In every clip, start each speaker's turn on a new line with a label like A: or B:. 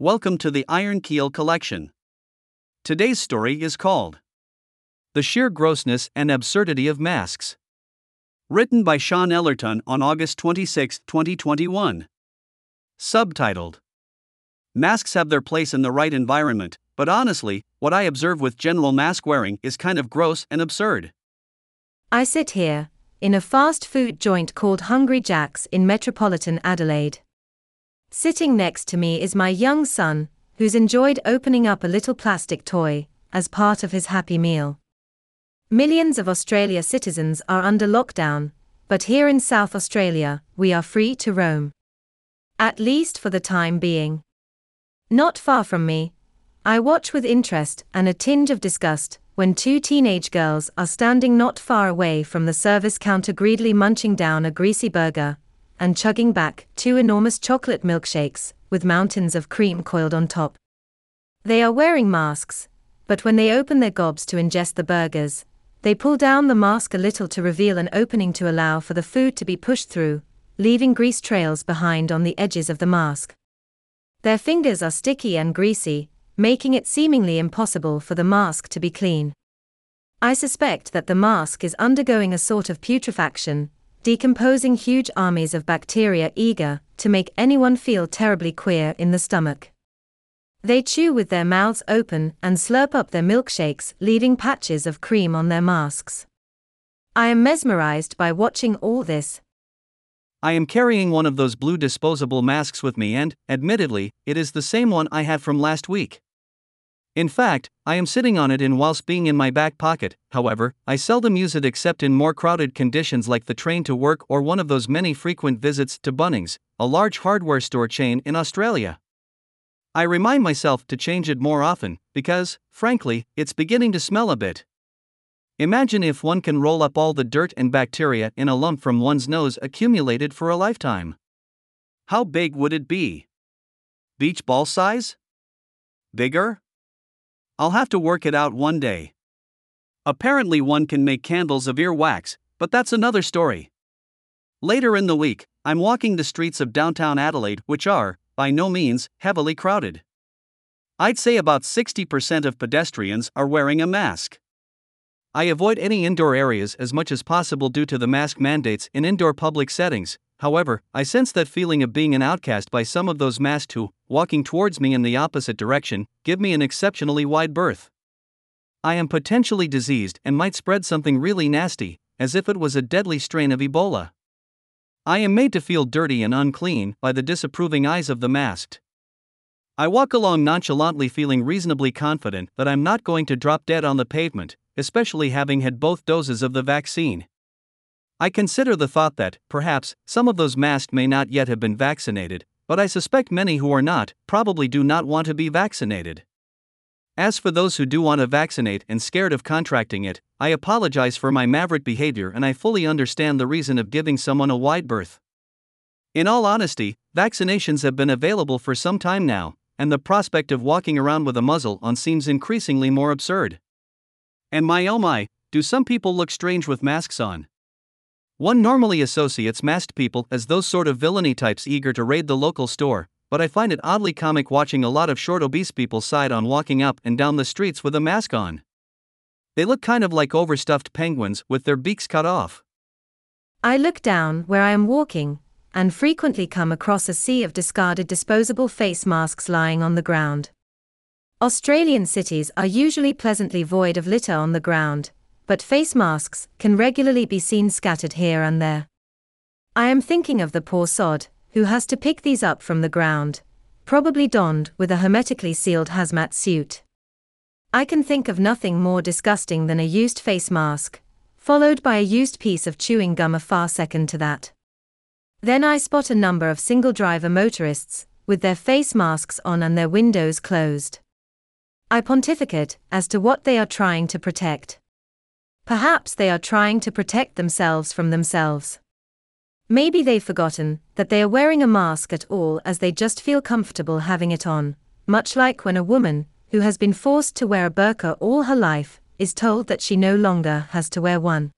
A: Welcome to the Iron Keel Collection. Today's story is called The Sheer Grossness and Absurdity of Masks. Written by Shôn Ellerton on August 26, 2021. Subtitled Masks have their place in the right environment, but honestly, what I observe with general mask wearing is kind of gross and absurd.
B: I sit here, in a fast food joint called Hungry Jack's in metropolitan Adelaide. Sitting next to me is my young son, who's enjoyed opening up a little plastic toy as part of his happy meal. Millions of Australia citizens are under lockdown, but here in South Australia, we are free to roam. At least for the time being. Not far from me, I watch with interest and a tinge of disgust when two teenage girls are standing not far away from the service counter greedily munching down a greasy burger and chugging back two enormous chocolate milkshakes with mountains of cream coiled on top. They are wearing masks, but when they open their gobs to ingest the burgers, they pull down the mask a little to reveal an opening to allow for the food to be pushed through, leaving grease trails behind on the edges of the mask. Their fingers are sticky and greasy, making it seemingly impossible for the mask to be clean. I suspect that the mask is undergoing a sort of putrefaction, decomposing huge armies of bacteria eager to make anyone feel terribly queer in the stomach. They chew with their mouths open and slurp up their milkshakes, leaving patches of cream on their masks. I am mesmerized by watching all this.
A: I am carrying one of those blue disposable masks with me, and, admittedly, it is the same one I had from last week. In fact, I am sitting on it in whilst being in my back pocket, however, I seldom use it except in more crowded conditions like the train to work or one of those many frequent visits to Bunnings, a large hardware store chain in Australia. I remind myself to change it more often, because, frankly, it's beginning to smell a bit. Imagine if one can roll up all the dirt and bacteria in a lump from one's nose accumulated for a lifetime. How big would it be? Beach ball size? Bigger? I'll have to work it out one day. Apparently, one can make candles of earwax, but that's another story. Later in the week, I'm walking the streets of downtown Adelaide, which are, by no means, heavily crowded. I'd say about 60% of pedestrians are wearing a mask. I avoid any indoor areas as much as possible due to the mask mandates in indoor public settings, However, I sense that feeling of being an outcast by some of those masked who, walking towards me in the opposite direction, give me an exceptionally wide berth. I am potentially diseased and might spread something really nasty, as if it was a deadly strain of Ebola. I am made to feel dirty and unclean by the disapproving eyes of the masked. I walk along nonchalantly, feeling reasonably confident that I'm not going to drop dead on the pavement, especially having had both doses of the vaccine. I consider the thought that, perhaps, some of those masked may not yet have been vaccinated, but I suspect many who are not probably do not want to be vaccinated. As for those who do want to vaccinate and scared of contracting it, I apologize for my maverick behavior and I fully understand the reason of giving someone a wide berth. In all honesty, vaccinations have been available for some time now, and the prospect of walking around with a muzzle on seems increasingly more absurd. And my oh my, do some people look strange with masks on? One normally associates masked people as those sort of villainy types eager to raid the local store, but I find it oddly comic watching a lot of short obese people side on walking up and down the streets with a mask on. They look kind of like overstuffed penguins with their beaks cut off.
B: I look down where I am walking, and frequently come across a sea of discarded disposable face masks lying on the ground. Australian cities are usually pleasantly void of litter on the ground, but face masks can regularly be seen scattered here and there. I am thinking of the poor sod, who has to pick these up from the ground, probably donned with a hermetically sealed hazmat suit. I can think of nothing more disgusting than a used face mask, followed by a used piece of chewing gum a far second to that. Then I spot a number of single driver motorists, with their face masks on and their windows closed. I pontificate as to what they are trying to protect. Perhaps they are trying to protect themselves from themselves. Maybe they've forgotten that they are wearing a mask at all as they just feel comfortable having it on, much like when a woman, who has been forced to wear a burqa all her life, is told that she no longer has to wear one.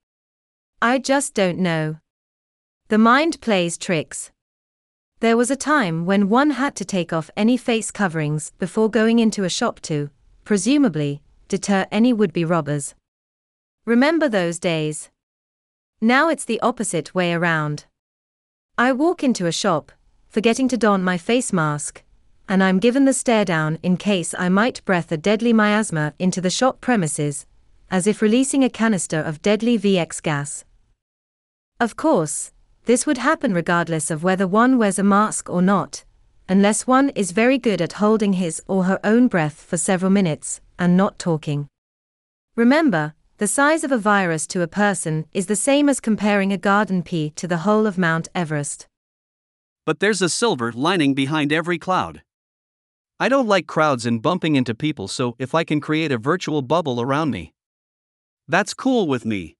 B: I just don't know. The mind plays tricks. There was a time when one had to take off any face coverings before going into a shop to, presumably, deter any would be robbers. Remember those days? Now it's the opposite way around. I walk into a shop, forgetting to don my face mask, and I'm given the stare down in case I might breath a deadly miasma into the shop premises, as if releasing a canister of deadly VX gas. Of course, this would happen regardless of whether one wears a mask or not, unless one is very good at holding his or her own breath for several minutes and not talking. Remember, the size of a virus to a person is the same as comparing a garden pea to the whole of Mount Everest.
A: But there's a silver lining behind every cloud. I don't like crowds and bumping into people, so if I can create a virtual bubble around me, that's cool with me.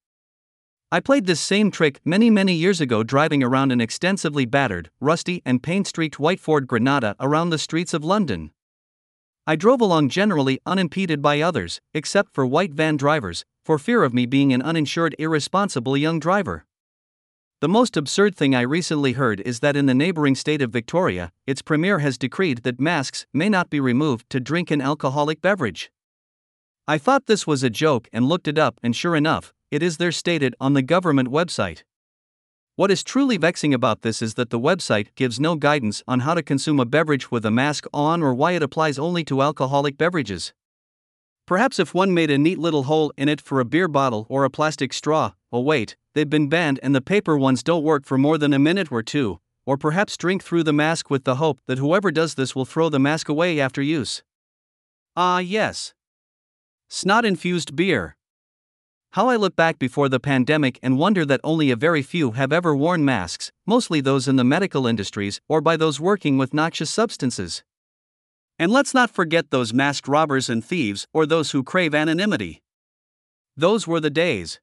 A: I played this same trick many, many years ago driving around an extensively battered, rusty, and paint streaked white Ford Granada around the streets of London. I drove along generally unimpeded by others, except for white van drivers, for fear of me being an uninsured, irresponsible young driver. The most absurd thing I recently heard is that in the neighboring state of Victoria, its premier has decreed that masks may not be removed to drink an alcoholic beverage. I thought this was a joke and looked it up, and sure enough, it is there stated on the government website. What is truly vexing about this is that the website gives no guidance on how to consume a beverage with a mask on or why it applies only to alcoholic beverages. Perhaps if one made a neat little hole in it for a beer bottle or a plastic straw, oh wait, they've been banned and the paper ones don't work for more than a minute or two, or perhaps drink through the mask with the hope that whoever does this will throw the mask away after use. Ah, yes. Snot infused beer. How I look back before the pandemic and wonder that only a very few have ever worn masks, mostly those in the medical industries or by those working with noxious substances. And let's not forget those masked robbers and thieves or those who crave anonymity. Those were the days.